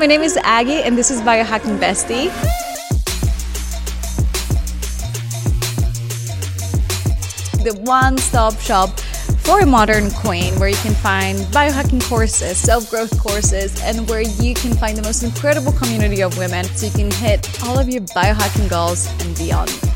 My name is Aggie, and this is Biohacking Bestie. The one stop shop for a modern queen where you can find biohacking courses, self growth courses, and where you can find the most incredible community of women so you can hit all of your biohacking goals and beyond.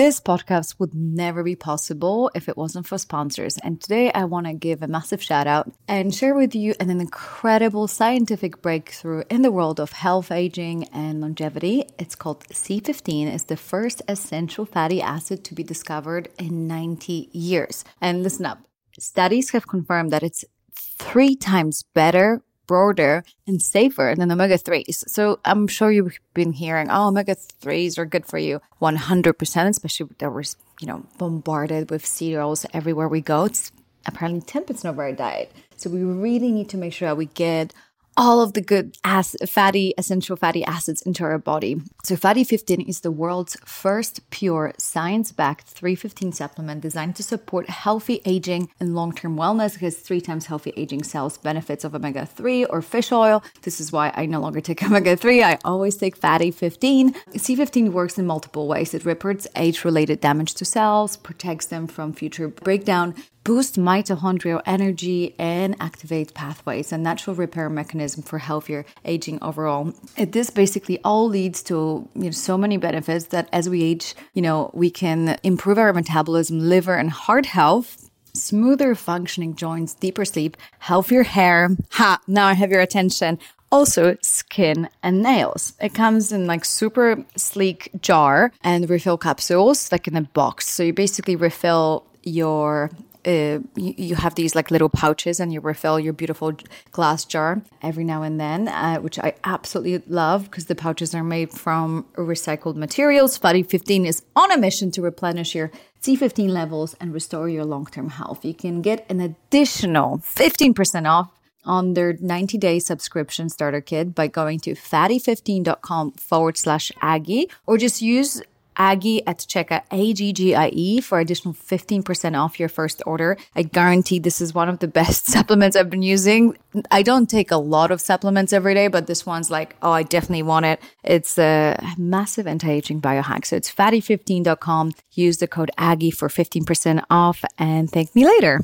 This podcast would never be possible if it wasn't for sponsors. And today I want to give a massive shout out and share with you an incredible scientific breakthrough in the world of health, aging, and longevity. It's called C15. It's the first essential fatty acid to be discovered in 90 years. And listen up. Studies have confirmed that it's three times better broader and safer than omega 3s. So I'm sure you've been hearing, oh, omega 3s are good for you 100%, especially that we're, you know, bombarded with cereals everywhere we go. It's apparently 10% of our diet. So we really need to make sure that we get all of the good as fatty essential fatty acids into our body. So Fatty 15 is the world's first pure science-backed C15 supplement designed to support healthy aging and long-term wellness because 3 times healthy aging cells benefits of omega 3 or fish oil. This is why I no longer take omega 3. I always take Fatty 15. C15 works in multiple ways. It repairs age-related damage to cells, protects them from future breakdown, boost mitochondrial energy and activate pathways, a natural repair mechanism for healthier aging overall. It, this basically all leads to you know, so many benefits that as we age, you know, we can improve our metabolism, liver, and heart health. Smoother functioning joints, deeper sleep, healthier hair. Ha! Now I have your attention also skin and nails. It comes in like super sleek jar and refill capsules like in a box. So you basically refill your uh, you, you, have these like little pouches and you refill your beautiful glass jar every now and then, uh, which I absolutely love because the pouches are made from recycled materials. Fatty 15 is on a mission to replenish your C15 levels and restore your long term health. You can get an additional 15% off on their 90 day subscription starter kit by going to fatty15.com forward slash Aggie or just use Aggie at checkout, A-G-G-I-E for additional 15% off your first order. I guarantee this is one of the best supplements I've been using. I don't take a lot of supplements every day, but this one's like, oh, I definitely want it. It's a massive anti-aging biohack. So it's fatty15.com. Use the code Aggie for 15% off and thank me later.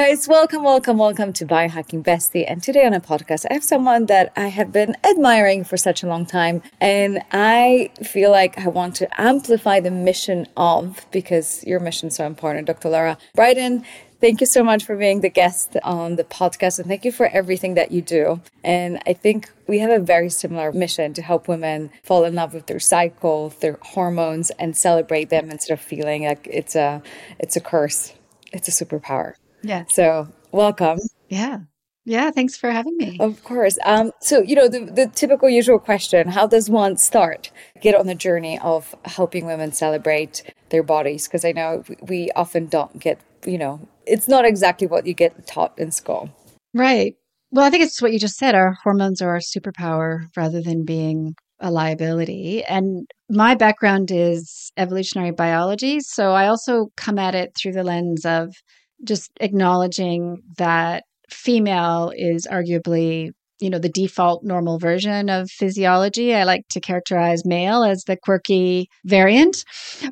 Guys, welcome, welcome, welcome to Biohacking Bestie. And today on a podcast, I have someone that I have been admiring for such a long time. And I feel like I want to amplify the mission of, because your mission is so important, Dr. Lara Briden. Thank you so much for being the guest on the podcast and thank you for everything that you do. And I think we have a very similar mission to help women fall in love with their cycle, their hormones and celebrate them instead of feeling like it's a it's a curse. It's a superpower. Yeah. So welcome. Yeah. Yeah, thanks for having me. Of course. Um, so, you know, the, the typical usual question how does one start, get on the journey of helping women celebrate their bodies? Because I know we often don't get, you know, it's not exactly what you get taught in school. Right. Well, I think it's what you just said. Our hormones are our superpower rather than being a liability. And my background is evolutionary biology. So I also come at it through the lens of just acknowledging that female is arguably you know the default normal version of physiology. I like to characterize male as the quirky variant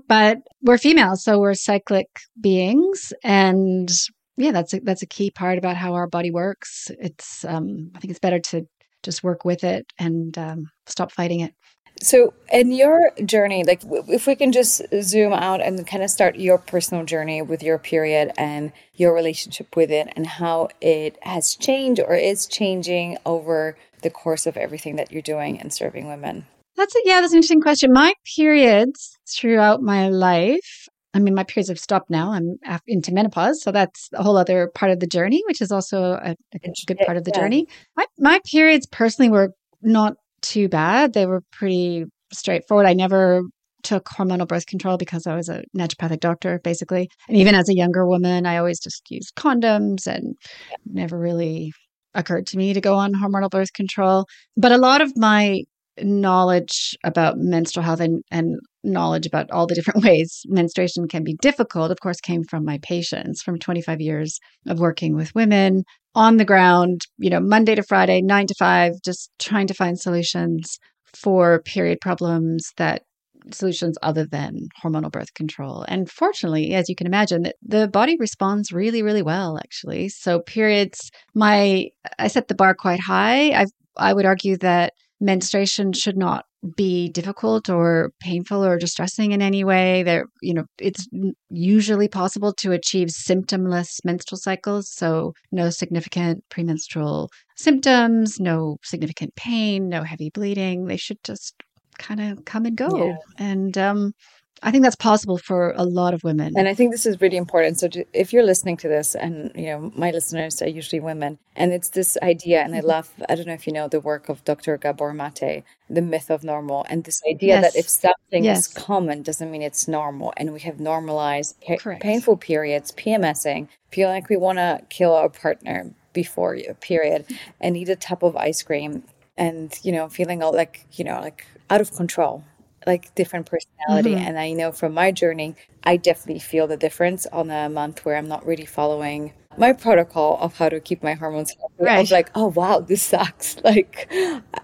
but we're female so we're cyclic beings. And yeah that's a, that's a key part about how our body works. It's um, i think it's better to just work with it and um, stop fighting it so, in your journey, like if we can just zoom out and kind of start your personal journey with your period and your relationship with it and how it has changed or is changing over the course of everything that you're doing and serving women. That's a, yeah, that's an interesting question. My periods throughout my life, I mean, my periods have stopped now. I'm into menopause, so that's a whole other part of the journey, which is also a, a good part of the yeah. journey. My my periods personally were not too bad. They were pretty straightforward. I never took hormonal birth control because I was a naturopathic doctor, basically. And even as a younger woman, I always just used condoms and never really occurred to me to go on hormonal birth control. But a lot of my knowledge about menstrual health and, and knowledge about all the different ways menstruation can be difficult, of course, came from my patients from 25 years of working with women on the ground, you know, Monday to Friday, nine to five, just trying to find solutions for period problems that solutions other than hormonal birth control. And fortunately, as you can imagine, the body responds really, really well, actually. So periods, my I set the bar quite high. I I would argue that menstruation should not be difficult or painful or distressing in any way there you know it's usually possible to achieve symptomless menstrual cycles. So no significant premenstrual symptoms no significant pain no heavy bleeding. They should just kind of come and go. Yeah. and um I think that's possible for a lot of women. And I think this is really important. So if you're listening to this and you know my listeners are usually women and it's this idea and I mm-hmm. love I don't know if you know the work of Dr. Gabor Mate, the myth of normal and this idea yes. that if something yes. is common doesn't mean it's normal and we have normalized pa- painful periods, PMSing, feel like we want to kill our partner before you period and eat a tub of ice cream and you know feeling all like you know like out of control like different personality. Mm-hmm. And I know from my journey, I definitely feel the difference on a month where I'm not really following my protocol of how to keep my hormones healthy. Right. I was like, oh wow, this sucks. Like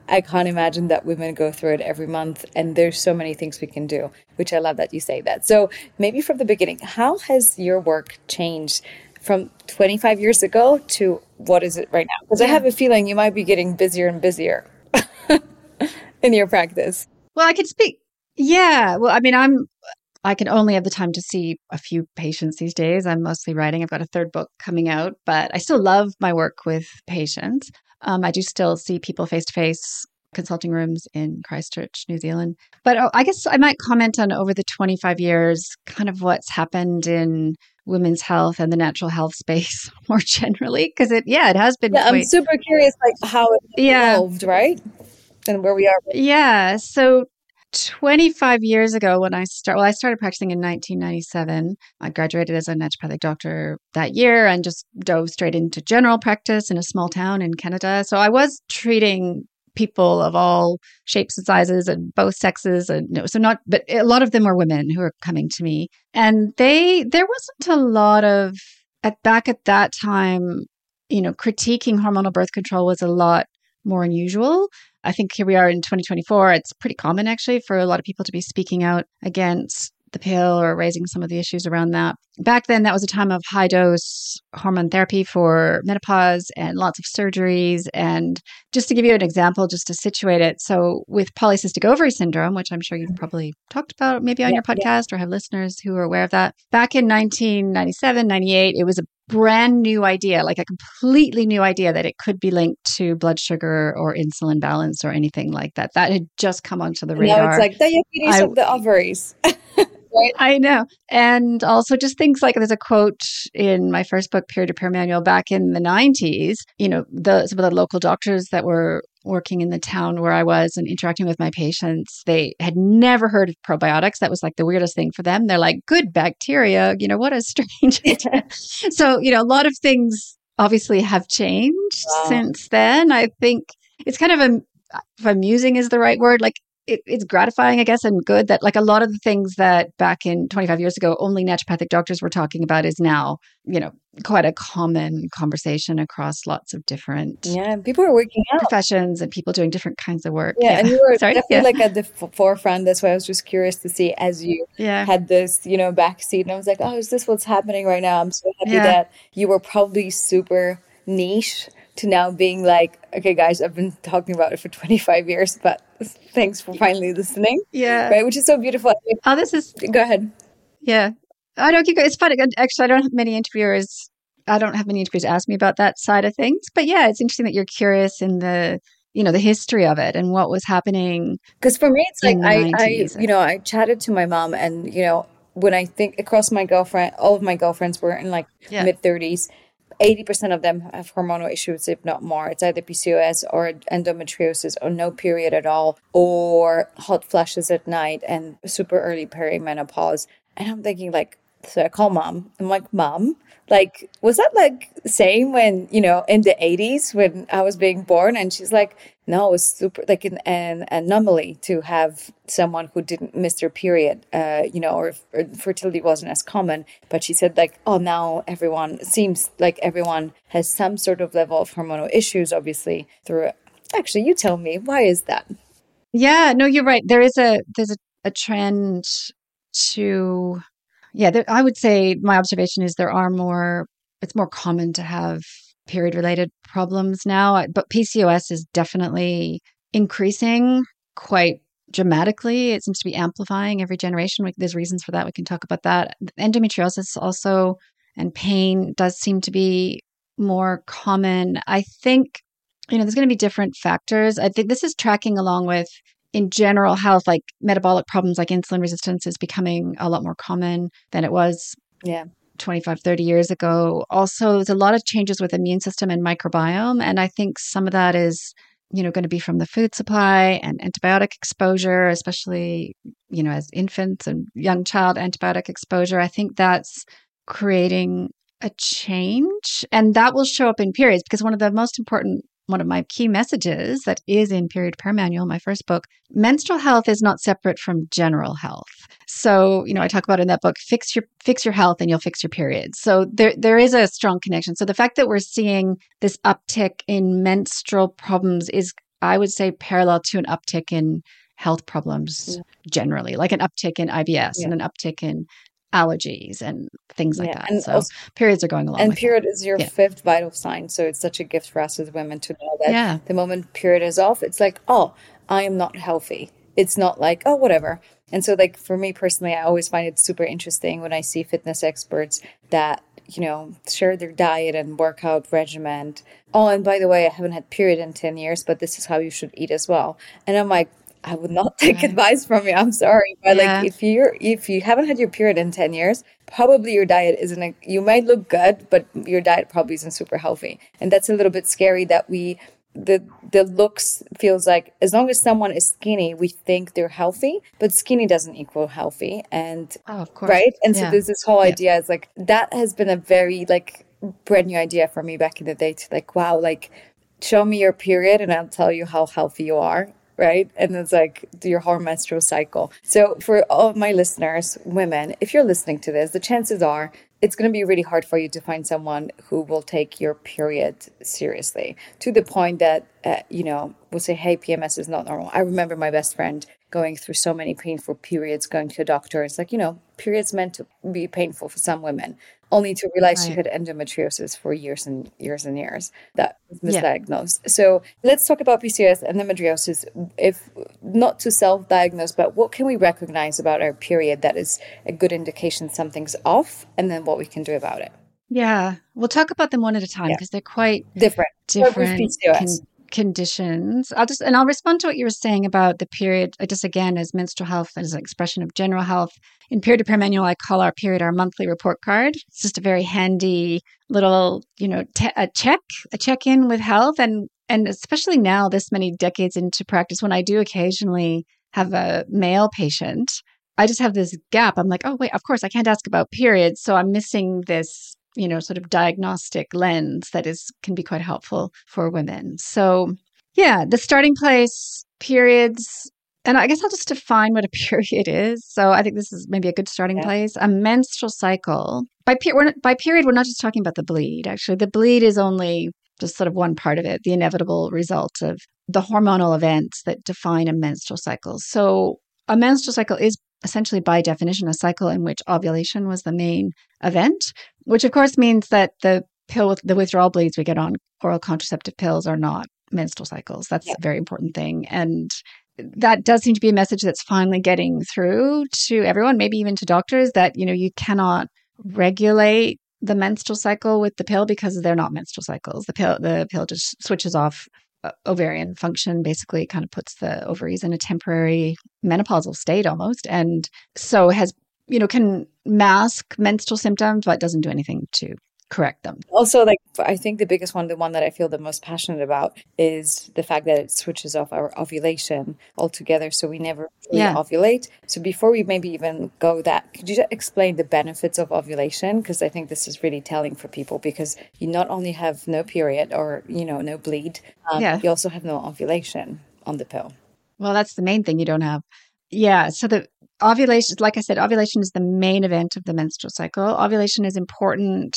I can't imagine that women go through it every month. And there's so many things we can do, which I love that you say that. So maybe from the beginning, how has your work changed from 25 years ago to what is it right now? Because yeah. I have a feeling you might be getting busier and busier in your practice. Well, I could speak yeah. Well, I mean, I'm I can only have the time to see a few patients these days. I'm mostly writing. I've got a third book coming out, but I still love my work with patients. Um, I do still see people face to face consulting rooms in Christchurch, New Zealand. But oh, I guess I might comment on over the 25 years, kind of what's happened in women's health and the natural health space more generally, because it, yeah, it has been. Yeah, quite, I'm super curious, like how it yeah. evolved, right? And where we are. Yeah. So 25 years ago when I start well I started practicing in 1997 I graduated as a naturopathic doctor that year and just dove straight into general practice in a small town in Canada. So I was treating people of all shapes and sizes and both sexes and so not but a lot of them were women who were coming to me. And they there wasn't a lot of at back at that time you know critiquing hormonal birth control was a lot more unusual I think here we are in 2024. It's pretty common actually for a lot of people to be speaking out against the pill or raising some of the issues around that. Back then, that was a time of high dose hormone therapy for menopause and lots of surgeries. And just to give you an example, just to situate it so, with polycystic ovary syndrome, which I'm sure you've probably talked about maybe on yeah, your podcast yeah. or have listeners who are aware of that, back in 1997, 98, it was a brand new idea, like a completely new idea that it could be linked to blood sugar or insulin balance or anything like that. That had just come onto the radar. Now it's like diabetes I, of the ovaries. right? I know. And also just things like there's a quote in my first book, Period Repair Manual, back in the 90s, you know, the, some of the local doctors that were working in the town where I was and interacting with my patients, they had never heard of probiotics. That was like the weirdest thing for them. They're like, good bacteria, you know, what a strange. so, you know, a lot of things obviously have changed wow. since then. I think it's kind of a, if amusing is the right word, like it, it's gratifying, I guess, and good that like a lot of the things that back in 25 years ago only naturopathic doctors were talking about is now, you know, quite a common conversation across lots of different yeah people are working out professions and people doing different kinds of work. Yeah, yeah. and you were Sorry? definitely yeah. like at the forefront. That's why I was just curious to see as you yeah. had this, you know, backseat, and I was like, oh, is this what's happening right now? I'm so happy that you were probably super niche to now being like, okay, guys, I've been talking about it for 25 years, but thanks for finally listening. Yeah. Right, which is so beautiful. Oh, this is. Go ahead. Yeah. I don't keep It's funny. Actually, I don't have many interviewers. I don't have many interviewers ask me about that side of things. But yeah, it's interesting that you're curious in the you know the history of it and what was happening because for me it's like I, I you know i chatted to my mom and you know when i think across my girlfriend all of my girlfriends were in like yeah. mid 30s 80% of them have hormonal issues, if not more. It's either PCOS or endometriosis or no period at all, or hot flashes at night and super early perimenopause. And I'm thinking, like, So I call mom. I'm like, Mom, like, was that like same when, you know, in the 80s when I was being born? And she's like, no, it was super like an, an anomaly to have someone who didn't miss their period, uh, you know, or, or fertility wasn't as common. But she said, like, oh, now everyone seems like everyone has some sort of level of hormonal issues, obviously, through Actually, you tell me, why is that? Yeah, no, you're right. There is a, there's a, a trend to yeah, there, I would say my observation is there are more, it's more common to have period related problems now, but PCOS is definitely increasing quite dramatically. It seems to be amplifying every generation. There's reasons for that. We can talk about that. Endometriosis also and pain does seem to be more common. I think, you know, there's going to be different factors. I think this is tracking along with in general health, like metabolic problems like insulin resistance is becoming a lot more common than it was yeah. 25, 30 years ago. Also, there's a lot of changes with immune system and microbiome. And I think some of that is, you know, going to be from the food supply and antibiotic exposure, especially, you know, as infants and young child antibiotic exposure. I think that's creating a change and that will show up in periods because one of the most important one of my key messages that is in Period Repair Manual, my first book, menstrual health is not separate from general health. So, you know, I talk about in that book, fix your fix your health and you'll fix your period. So there there is a strong connection. So the fact that we're seeing this uptick in menstrual problems is I would say parallel to an uptick in health problems yeah. generally, like an uptick in IBS yeah. and an uptick in allergies and things like yeah. that. And so also, periods are going along. And period is your yeah. fifth vital sign. So it's such a gift for us as women to know that yeah. the moment period is off, it's like, oh, I am not healthy. It's not like, oh, whatever. And so, like, for me personally, I always find it super interesting when I see fitness experts that, you know, share their diet and workout regimen. Oh, and by the way, I haven't had period in 10 years, but this is how you should eat as well. And I'm like, I would not take right. advice from you. I'm sorry, but yeah. like if you're if you haven't had your period in 10 years, probably your diet isn't a, you might look good, but your diet probably isn't super healthy. And that's a little bit scary that we the the looks feels like as long as someone is skinny, we think they're healthy, but skinny doesn't equal healthy. And oh, of course. right? And yeah. so there's this whole idea yeah. is like that has been a very like brand new idea for me back in the day to like, wow, like show me your period and I'll tell you how healthy you are right? And it's like your whole menstrual cycle. So, for all my listeners, women, if you're listening to this, the chances are it's going to be really hard for you to find someone who will take your period seriously to the point that, uh, you know, will say, hey, PMS is not normal. I remember my best friend going through so many painful periods, going to a doctor. It's like, you know, periods meant to be painful for some women only to realize right. she had endometriosis for years and years and years that was misdiagnosed. Yeah. So let's talk about PCOS and endometriosis. If not to self-diagnose, but what can we recognize about our period that is a good indication something's off, and then what we can do about it. Yeah, we'll talk about them one at a time because yeah. they're quite different. Different conditions. I'll just and I'll respond to what you were saying about the period. Uh, just again as menstrual health as an expression of general health. In Repair Manual, I call our period our monthly report card. It's just a very handy little, you know, a check, a check in with health, and and especially now, this many decades into practice, when I do occasionally have a male patient. I just have this gap. I'm like, oh, wait, of course, I can't ask about periods. So I'm missing this you know sort of diagnostic lens that is can be quite helpful for women. So yeah the starting place periods and i guess i'll just define what a period is. So i think this is maybe a good starting yeah. place. A menstrual cycle. By, per- by period we're not just talking about the bleed actually. The bleed is only just sort of one part of it the inevitable result of the hormonal events that define a menstrual cycle. So a menstrual cycle is essentially by definition a cycle in which ovulation was the main event, which of course means that the pill with the withdrawal bleeds we get on oral contraceptive pills are not menstrual cycles. That's yeah. a very important thing. And that does seem to be a message that's finally getting through to everyone, maybe even to doctors, that you know you cannot regulate the menstrual cycle with the pill because they're not menstrual cycles. The pill the pill just switches off uh, ovarian function basically kind of puts the ovaries in a temporary menopausal state almost and so has you know can mask menstrual symptoms but it doesn't do anything to correct them. Also, like I think the biggest one, the one that I feel the most passionate about, is the fact that it switches off our ovulation altogether, so we never really Yeah. ovulate. So before we maybe even go that, could you just explain the benefits of ovulation? Because I think this is really telling for people because you not only have no period or you know no bleed, um, Yeah. you also have no ovulation on the pill. Well, that's the main thing you don't have. Yeah. So the ovulation, like I said, ovulation is the main event of the menstrual cycle. Ovulation is important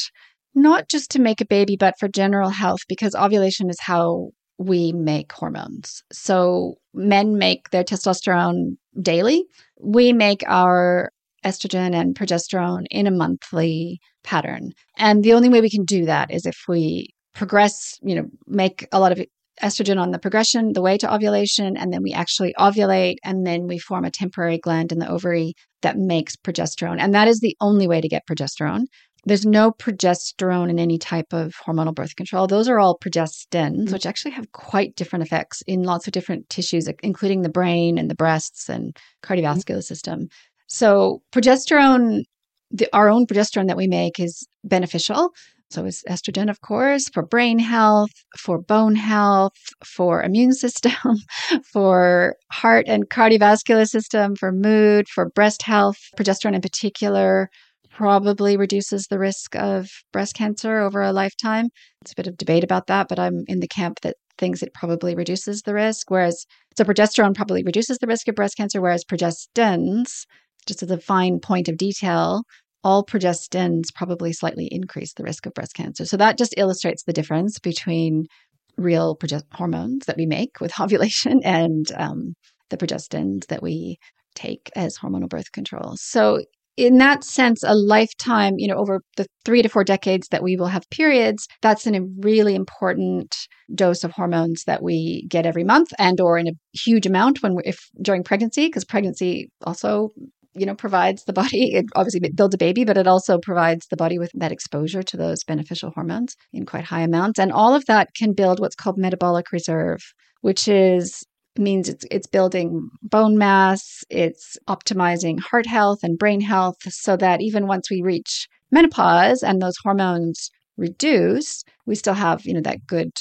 not just to make a baby, but for general health because ovulation is how we make hormones. So men make their testosterone daily. We make our estrogen and progesterone in a monthly pattern. And the only way we can do that is if we progress, you know, make a lot of estrogen on the progression, the way to ovulation, and then we actually ovulate, and then we form a temporary gland in the ovary that makes progesterone. And that is the only way to get progesterone. There's no progesterone in any type of hormonal birth control. Those are all progestins, which actually have quite different effects in lots of different tissues, including the brain and the breasts and cardiovascular mm-hmm. system. So, progesterone, the, our own progesterone that we make is beneficial. So is estrogen, of course, for brain health, for bone health, for immune system, for heart and cardiovascular system, for mood, for breast health. Progesterone in particular probably reduces the risk of breast cancer over a lifetime. It's a bit of debate about that, but I'm in the camp that thinks it probably reduces the risk. Whereas, so progesterone probably reduces the risk of breast cancer, whereas progestins, just as a fine point of detail, all progestins probably slightly increase the risk of breast cancer. So that just illustrates the difference between real progest- hormones that we make with ovulation and um, the progestins that we take as hormonal birth control. So in that sense, a lifetime, you know, over the three to four decades that we will have periods, that's a really important dose of hormones that we get every month and or in a huge amount when if during pregnancy, because pregnancy also you know provides the body it obviously builds a baby but it also provides the body with that exposure to those beneficial hormones in quite high amounts. And all of that can build what's called metabolic reserve which is means it's it's building bone mass it's optimizing heart health and brain health so that even once we reach menopause and those hormones reduce we still have you know that good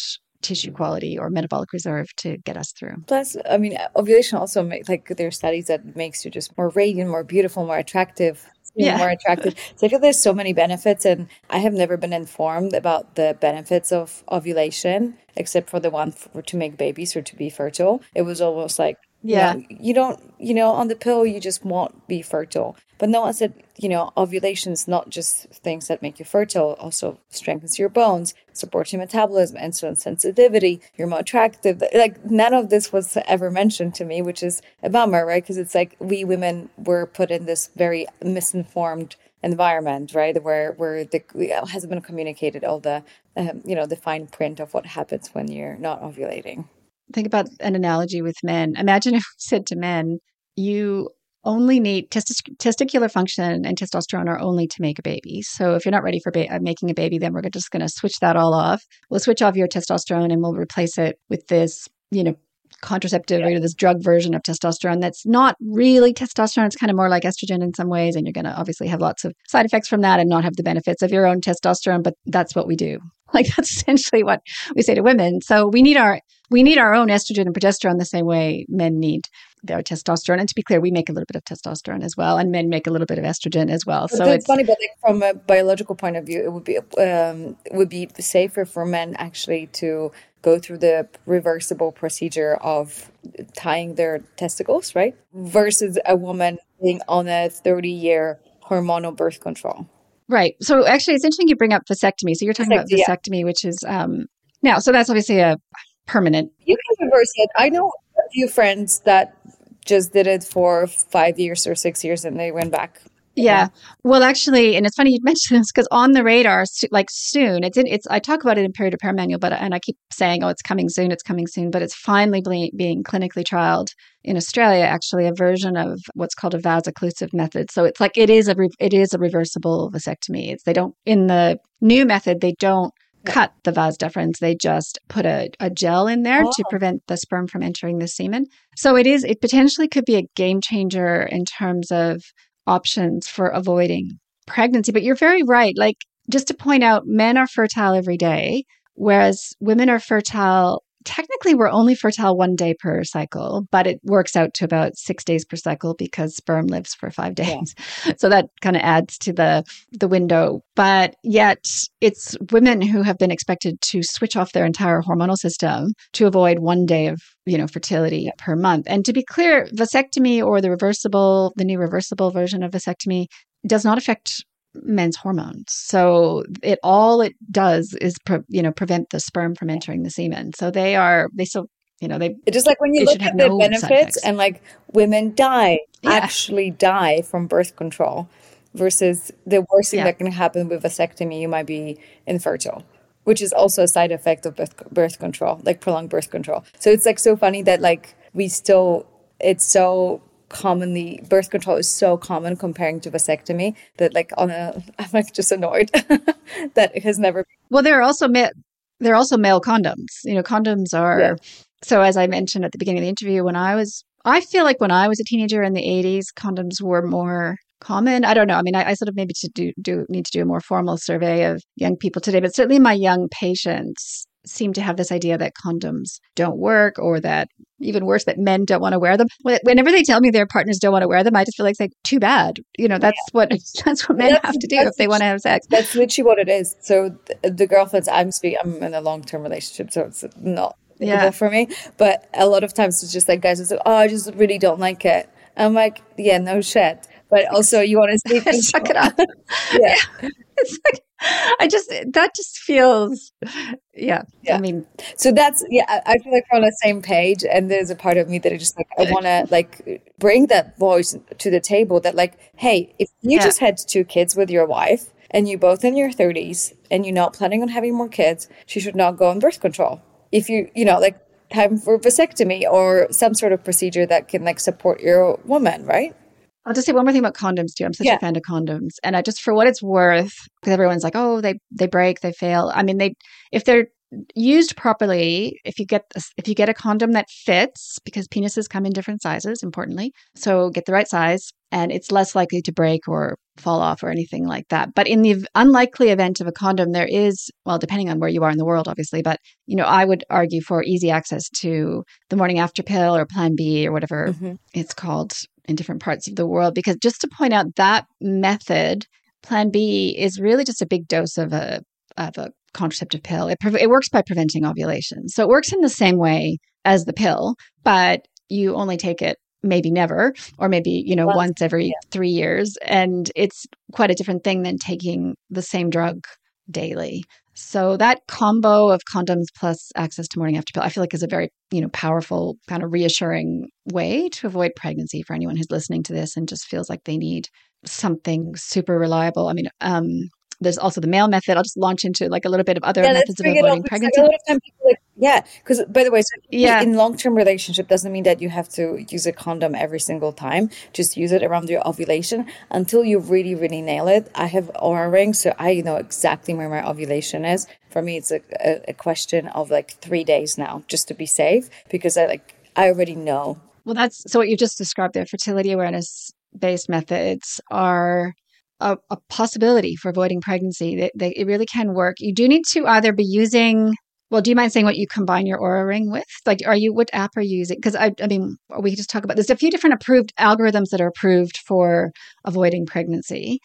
tissue quality or metabolic reserve to get us through. Plus, I mean, ovulation also makes like there are studies that makes you just more radiant, more beautiful, more attractive. Yeah. more attractive. So I feel there's so many benefits, and I have never been informed about the benefits of ovulation, except for the one for, to make babies or to be fertile. It was almost like yeah, you, don't, you know, on the pill you just won't be fertile. But no one said, you know, ovulation is not just things that make you fertile, also strengthens your bones, supports your metabolism, insulin sensitivity, you're more attractive. Like none of this was ever mentioned to me, which is a bummer, right? Because it's like we women were put in this very misinformed environment, right? Where where the hasn't been communicated all the, um, you know, the fine print of what happens when you're not ovulating. Think about an analogy with men. Imagine if we said to men, you only need testic- testicular function and testosterone are only to make a baby. So if you're not ready for ba- uh, making a baby, then we're just going to switch that all off. We'll switch off your testosterone and we'll replace it with this, you know, contraceptive yeah. or this drug version of testosterone that's not really testosterone. It's kind of more like estrogen in some ways. And you're going to obviously have lots of side effects from that and not have the benefits of your own testosterone. But that's what we do. Like that's essentially what we say to women. So we need our we need our own estrogen and progesterone the same way men need their testosterone. And to be clear, we make a little bit of testosterone as well, and men make a little bit of estrogen as well. So it's funny, but like from a biological point of view, it would be um, it would be safer for men actually to go through the reversible procedure of tying their testicles, right? Versus a woman being on a 30 year hormonal birth control. Right. So actually, it's interesting you bring up vasectomy. So you're talking vasectomy, about vasectomy, yeah. which is um, now. So that's obviously a permanent. You can reverse it. I know a few friends that just did it for five years or six years, and they went back. Yeah. Well, actually, and it's funny you mentioned this because on the radar, like soon, it's in, it's, I talk about it in Period Repair Manual, but, and I keep saying, oh, it's coming soon, it's coming soon, but it's finally being, being clinically trialed in Australia, actually, a version of what's called a vas-occlusive method. So it's like, it is a, re, it is a reversible vasectomy. It's, they don't, in the new method, they don't cut the vas deferens. They just put a, a gel in there oh. to prevent the sperm from entering the semen. So it is, it potentially could be a game changer in terms of options for avoiding pregnancy. But you're very right. Like just to point out, men are fertile every day, whereas women are fertile technically we're only fertile one day per cycle, but it works out to about six days per cycle because sperm lives for five days. Yeah. So that kind of adds to the the window. But yet it's women who have been expected to switch off their entire hormonal system to avoid one day of you know fertility yeah. per month. And to be clear, vasectomy or the reversible, the new reversible version of vasectomy does not affect men's hormones. So it all it does is pre, you know prevent the sperm from entering the semen. So they are they still you know they just like when you look at the no benefits and like women die yeah. actually die from birth control versus the worst thing yeah. that can happen with vasectomy you might be infertile which is also a side effect of birth, birth control like prolonged birth control so it's like so funny that like we still it's so commonly birth control is so common comparing to vasectomy that like on a I'm like just annoyed that it has never well there are also ma- there are also male condoms you know condoms are yeah. so as I mentioned at the beginning of the interview when I was I feel like when I was a teenager in the 80s condoms were more common. I don't know. I mean, I, I, sort of maybe to do, do need to do a more formal survey of young people today, but certainly my young patients seem to have this idea that condoms don't work or that even worse that men don't want to wear them whenever they tell me their partners don't want to wear them i just feel like it's like too bad you know that's yeah. what that's what men that's, have to do if they want to have sex that's literally what it is so the, the girlfriends i'm speaking i'm in a long-term relationship so it's not yeah. for me but a lot of times it's just like guys it's like oh i just really don't like it i'm like yeah no shit but also you want to say suck it up yeah. yeah. it's like I just that just feels yeah, yeah. I mean so that's yeah I feel like we're on the same page and there's a part of me that I just like I want to like bring that voice to the table that like hey if you yeah. just had two kids with your wife and you both in your 30s and you're not planning on having more kids she should not go on birth control if you you know like time for vasectomy or some sort of procedure that can like support your woman right I'll just say one more thing about condoms too. I'm such yeah. a fan of condoms, and I just for what it's worth, because everyone's like, oh, they they break, they fail. I mean, they if they're used properly, if you get this, if you get a condom that fits, because penises come in different sizes, importantly, so get the right size, and it's less likely to break or fall off or anything like that. But in the unlikely event of a condom, there is, well, depending on where you are in the world, obviously, but you know, I would argue for easy access to the morning after pill or Plan B or whatever mm-hmm. it's called in different parts of the world. Because just to point out that method, Plan B is really just a big dose of a of a contraceptive pill. It, pre- it works by preventing ovulation. So it works in the same way as the pill, but you only take it maybe never or maybe you know well, once every yeah. 3 years and it's quite a different thing than taking the same drug daily. So that combo of condoms plus access to morning after pill, I feel like is a very, you know, powerful kind of reassuring way to avoid pregnancy for anyone who's listening to this and just feels like they need something super reliable. I mean, um, there's also the male method. I'll just launch into like a little bit of other yeah, methods of avoiding pregnancy. Like a lot of time like, yeah, because by the way, so yeah. in long term relationship doesn't mean that you have to use a condom every single time. Just use it around your ovulation until you really, really nail it. I have Oura rings, so I know exactly where my ovulation is. For me, it's a, a, a question of like three days now, just to be safe, because I like I already know. Well, that's so what you just described there. Fertility awareness based methods are a, a possibility for avoiding pregnancy. They, they, it really can work. You do need to either be using well, do you mind saying what you combine your Oura Ring with? Like, are you what app are you using? Because I, I mean, we can just talk about. There's a few different approved algorithms that are approved for avoiding pregnancy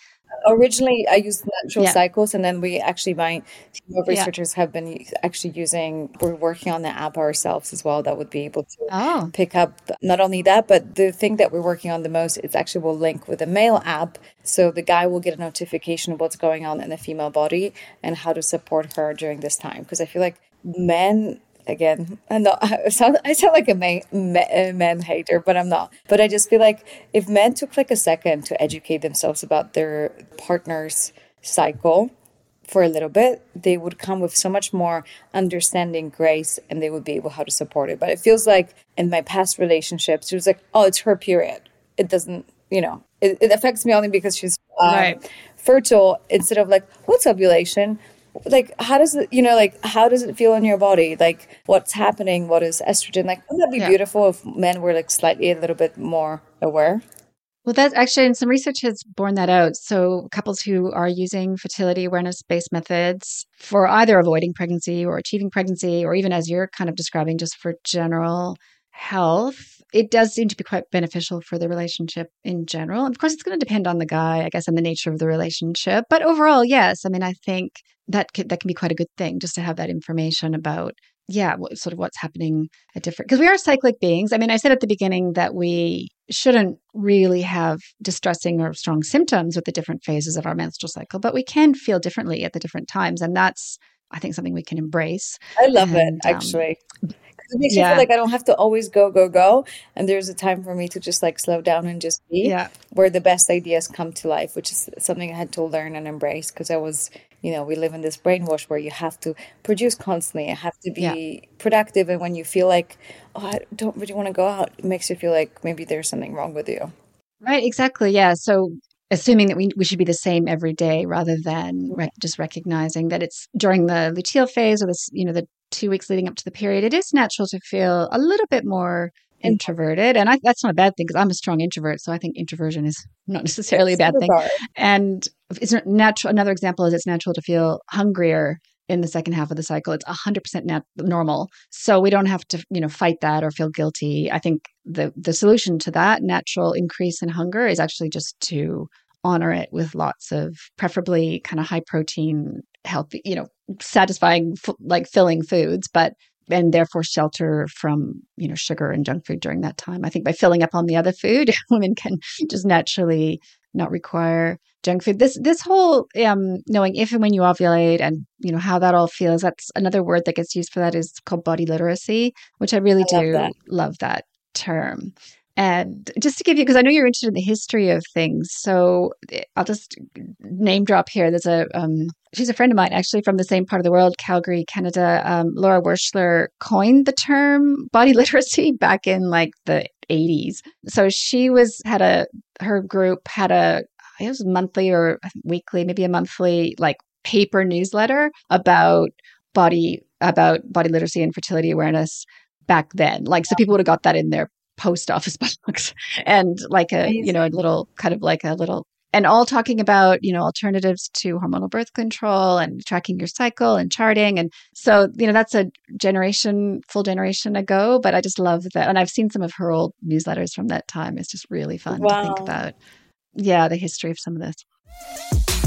originally I used natural yeah. cycles, and then we actually my team of researchers yeah. have been actually using. We're working on the app ourselves as well that would be able to oh. pick up not only that, but the thing that we're working on the most is actually will link with a male app, so the guy will get a notification of what's going on in the female body and how to support her during this time. Because I feel like men again. I'm not, I sound, I sound like a man, man hater, but I'm not. But I just feel like if men took like a second to educate themselves about their partner's cycle for a little bit, they would come with so much more understanding, grace, and they would be able how to support it. But it feels like in my past relationships, it was like, oh, it's her period. It doesn't, you know, it, it affects me only because she's um, right. fertile instead of like, what's ovulation? Like how does it you know like how does it feel in your body like what's happening what is estrogen like wouldn't that be yeah. beautiful if men were like slightly a little bit more aware Well, that's actually, and some research has borne that out. So, couples who are using fertility awareness based methods for either avoiding pregnancy or achieving pregnancy, or even as you're kind of describing, just for general health, it does seem to be quite beneficial for the relationship in general. Of course, it's going to depend on the guy, I guess, and the nature of the relationship. But overall, yes. I mean, I think that can, that can be quite a good thing just to have that information about yeah, what, sort of what's happening at different because we are cyclic beings. I mean, I said at the beginning that we shouldn't really have distressing or strong symptoms with the different phases of our menstrual cycle, but we can feel differently at the different times, and that's I think something we can embrace. I love and, it um, actually. Um, it makes yeah. me feel like I don't have to always go, go, go. And there's a time for me to just like slow down and just be yeah. where the best ideas come to life, which is something I had to learn and embrace because I was, you know, we live in this brainwash where you have to produce constantly. You have to be yeah. productive. And when you feel like, oh, I don't really want to go out, it makes you feel like maybe there's something wrong with you. Right, exactly. Yeah. So assuming that we, we should be the same every day rather than re- just recognizing that it's during the luteal phase or this you know the two weeks leading up to the period, it is natural to feel a little bit more introverted. And I, that's not a bad thing because I'm a strong introvert. So I think introversion is not necessarily a bad thing. And it's natural. Another example is it's natural to feel hungrier in the second half of the cycle. It's 100% nat- normal. So we don't have to, you know, fight that or feel guilty. I think the the solution to that natural increase in hunger is actually just to honor it with lots of preferably kind of high protein healthy you know satisfying like filling foods but and therefore shelter from you know sugar and junk food during that time i think by filling up on the other food women can just naturally not require junk food this this whole um knowing if and when you ovulate and you know how that all feels that's another word that gets used for that is called body literacy which i really I do love that. love that term and just to give you, because I know you're interested in the history of things, so eh, I'll just name drop here. There's a um, she's a friend of mine actually from the same part of the world, Calgary, Canada. Um, Laura Wershler coined the term body literacy back in like the 80s. So she was had a her group had a it was monthly or weekly, maybe a monthly like paper newsletter about body about body literacy and fertility awareness back then. Like so people would have got that in their post office box and like a you know a little kind of like a little and all talking about you know alternatives to hormonal birth control and tracking your cycle and charting. And so you know that's a generation full generation ago but i just love that. And i've seen some of her old newsletters from that time. It's just really fun wow. to think about yeah the history of some of this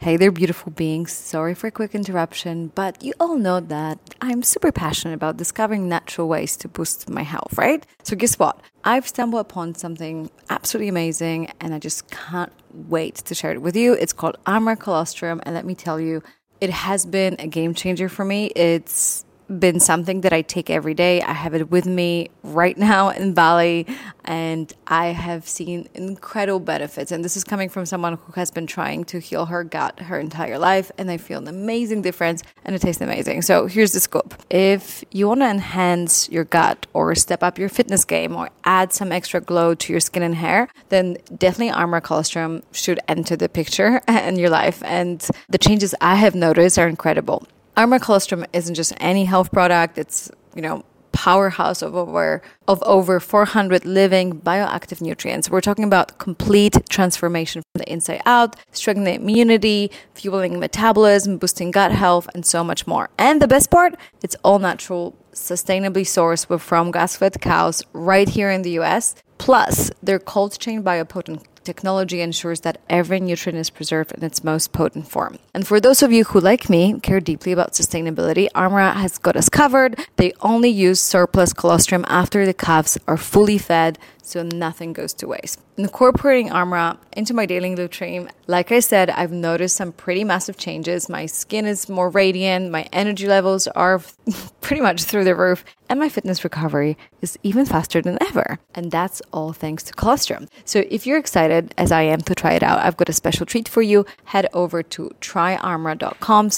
Hey there, beautiful beings. Sorry for a quick interruption, but you all know that I'm super passionate about discovering natural ways to boost my health, right? So, guess what? I've stumbled upon something absolutely amazing and I just can't wait to share it with you. It's called Armra Colostrum, and let me tell you, it has been a game changer for me. It's been something that I take every day. I have it with me right now in Bali, and I have seen incredible benefits. And this is coming from someone who has been trying to heal her gut her entire life, and I feel an amazing difference, and it tastes amazing. So here's the scoop: if you want to enhance your gut, or step up your fitness game, or add some extra glow to your skin and hair, then definitely Armra Colostrum should enter the picture in your life. And the changes I have noticed are incredible. Armra Colostrum isn't just any health product. It's, you know, powerhouse of over of over 400 living bioactive nutrients. We're talking about complete transformation from the inside out, strengthening immunity, fueling metabolism, boosting gut health, and so much more. And the best part, it's all natural, sustainably sourced from grass-fed cows right here in the US. Plus, they're cold chain biopotent technology ensures that every nutrient is preserved in its most potent form. And for those of you who, like me, care deeply about sustainability, Armra has got us covered. They only use surplus colostrum after the calves are fully fed so nothing goes to waste. Incorporating Armra into my daily routine, like I said, I've noticed some pretty massive changes. My skin is more radiant, my energy levels are pretty much through the roof, and my fitness recovery is even faster than ever. And that's all thanks to colostrum. So if you're excited, as I am, to try it out, I've got a special treat for you. Head over to tryarmra.com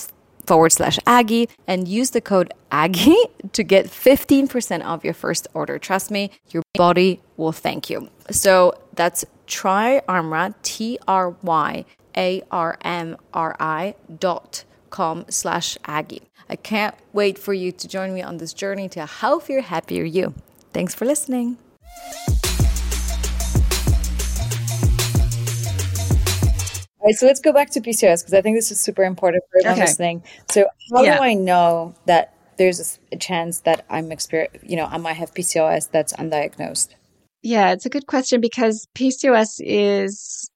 forward slash Aggie and use the code Aggie to get 15% off your first order. Trust me, your body will thank you. So that's try Armra, T R Y A R M R I dot com slash Aggie. I can't wait for you to join me on this journey to a healthier, happier you. Thanks for listening. Right, so let's go back to PCOS because I think this is super important for everyone okay. listening. So, how yeah. do I know that there's a, chance that I'm exper- you know, I might have PCOS that's undiagnosed? Yeah, it's a good question because PCOS is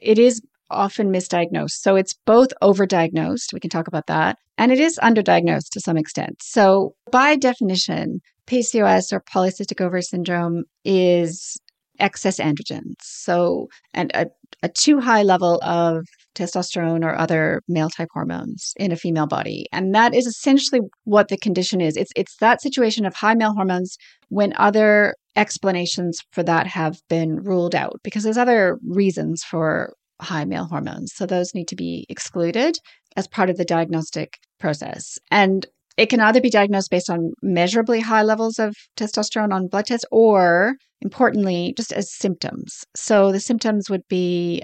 it is often misdiagnosed. So it's both overdiagnosed, we can talk about that, and it is underdiagnosed to some extent. So by definition, PCOS or polycystic ovary syndrome is excess androgens. So, and a, a too high level of testosterone or other male type hormones in a female body. And that is essentially what the condition is. It's it's that situation of high male hormones when other explanations for that have been ruled out because there's other reasons for high male hormones. So those need to be excluded as part of the diagnostic process. And it can either be diagnosed based on measurably high levels of testosterone on blood tests or, importantly, just as symptoms. So the symptoms would be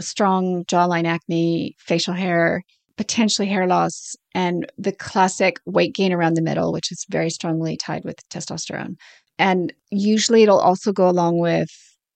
strong jawline acne, facial hair, potentially hair loss, and the classic weight gain around the middle, which is very strongly tied with testosterone. And usually it'll also go along with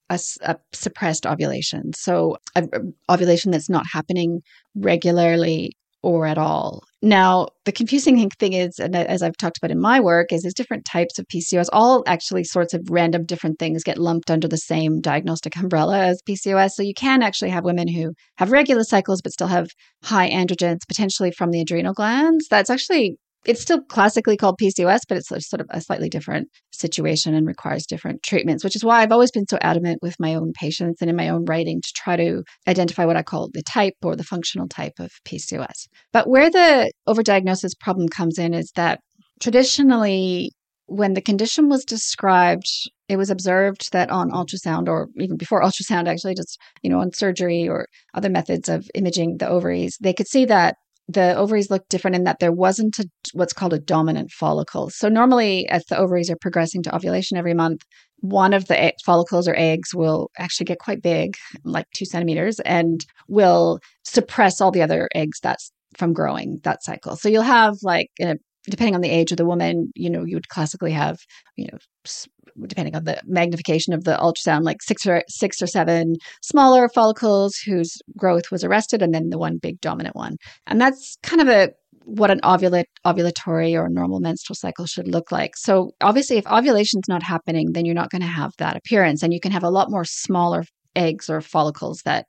a, a, suppressed ovulation. So, a, a ovulation that's not happening regularly or at all. Now, the confusing thing is, and as I've talked about in my work, is there's different types of PCOS. All actually sorts of random different things get lumped under the same diagnostic umbrella as PCOS. So you can actually have women who have regular cycles but still have high androgens, potentially from the adrenal glands. That's actually it's still classically called PCOS, but it's sort of a slightly different situation and requires different treatments, which is why I've always been so adamant with my own patients and in my own writing to try to identify what I call the type or the functional type of PCOS. But where the overdiagnosis problem comes in is that traditionally, when the condition was described, it was observed that on ultrasound or even before ultrasound, actually, just, you know, on surgery or other methods of imaging the ovaries, they could see that the ovaries looked different in that there wasn't a, what's called a dominant follicle. So normally, as the ovaries are progressing to ovulation every month, one of the follicles or eggs will actually get quite big, like two centimeters, and will suppress all the other eggs that's from growing that cycle. So you'll have like a depending on the age of the woman, you know, you would classically have, you know, depending on the magnification of the ultrasound, like six or six or seven smaller follicles whose growth was arrested, and then the one big dominant one. And that's kind of a what an ovulate, ovulatory or normal menstrual cycle should look like. So obviously, if ovulation is not happening, then you're not going to have that appearance, and you can have a lot more smaller eggs or follicles that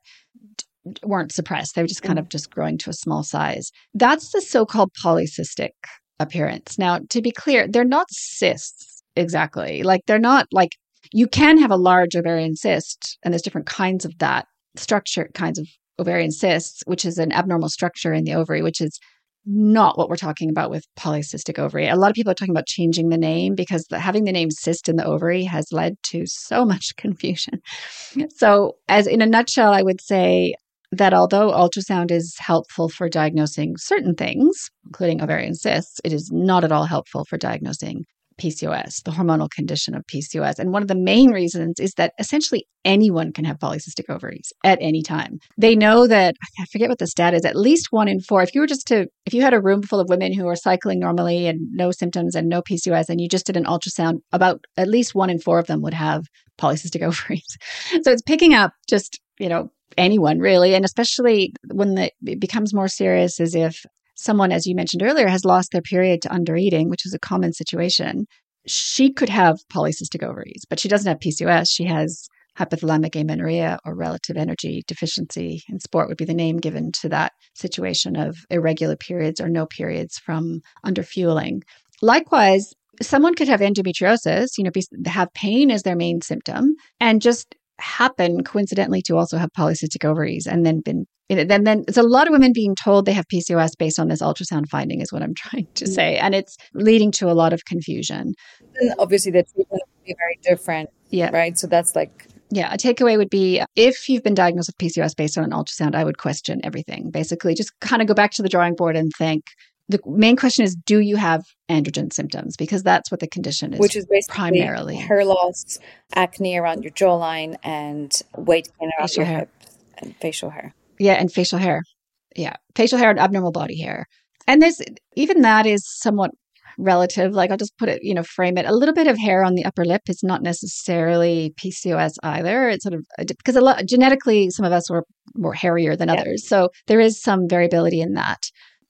weren't suppressed. They were just kind mm. of just growing to a small size. That's the so-called polycystic appearance. Now, to be clear, they're not cysts exactly. Like they're not like you can have a large ovarian cyst, and there's different kinds of that structure, kinds of ovarian cysts, which is an abnormal structure in the ovary, which is not what we're talking about with polycystic ovary. A lot of people are talking about changing the name because the, having the name cyst in the ovary has led to so much confusion. So, as in a nutshell, I would say that although ultrasound is helpful for diagnosing certain things, including ovarian cysts, it is not at all helpful for diagnosing PCOS, the hormonal condition of PCOS. And one of the main reasons is that essentially anyone can have polycystic ovaries at any time. They know that, I forget what the stat is, at least one in four. If you were just to, if you had a room full of women who are cycling normally and no symptoms and no PCOS, and you just did an ultrasound, about at least one in four of them would have polycystic ovaries. So it's picking up just, you know, anyone really. And especially when the, it becomes more serious is if someone, as you mentioned earlier, has lost their period to undereating, which is a common situation. She could have polycystic ovaries, but she doesn't have PCOS. She has hypothalamic amenorrhea or relative energy deficiency in sport would be the name given to that situation of irregular periods or no periods from underfueling. Likewise, someone could have endometriosis, you know, be, have pain as their main symptom and just happen coincidentally to also have polycystic ovaries and then been then then it's a lot of women being told they have PCOS based on this ultrasound finding is what I'm trying to mm. say and it's leading to a lot of confusion. And obviously the treatment would be very different. Yeah. Right. So that's like yeah, a takeaway would be if you've been diagnosed with PCOS based on an ultrasound, I would question everything. Basically, just kind of go back to the drawing board and think the main question is do you have androgen symptoms because that's what the condition is which is basically primarily hair loss acne around your jawline and weight gain around facial your hair. and facial hair yeah and facial hair yeah facial hair and abnormal body hair and there's even that is somewhat relative. Like I'll just put it, you know, frame it. A little bit of hair on the upper lip is not necessarily PCOS either. It's sort of uh, because a lot genetically, some of us were more hairier than yeah. others, so there is some variability in that.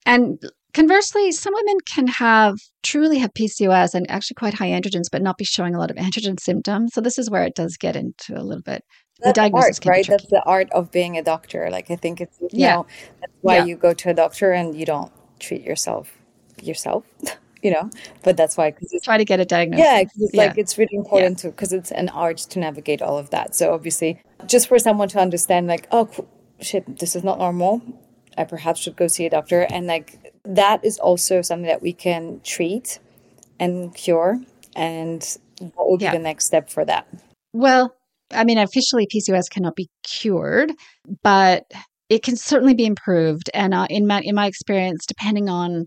And conversely, some women can have truly have PCOS and actually quite high androgens, but not be showing a lot of androgen symptoms. So this is where it does get into a little bit. The diagnosis art, right? That's the art of being a doctor. Like I think it's you yeah. know that's why yeah. you go to a doctor and you don't treat yourself yourself. you know but that's why because try to get a diagnosis yeah because it's yeah. like it's really important yeah. to because it's an art to navigate all of that so obviously just for someone to understand like oh shit this is not normal i perhaps should go see a doctor and like that is also something that we can treat and cure and what would be the next step for that well i mean officially pcos cannot be cured but it can certainly be improved. And uh, in my in my experience depending on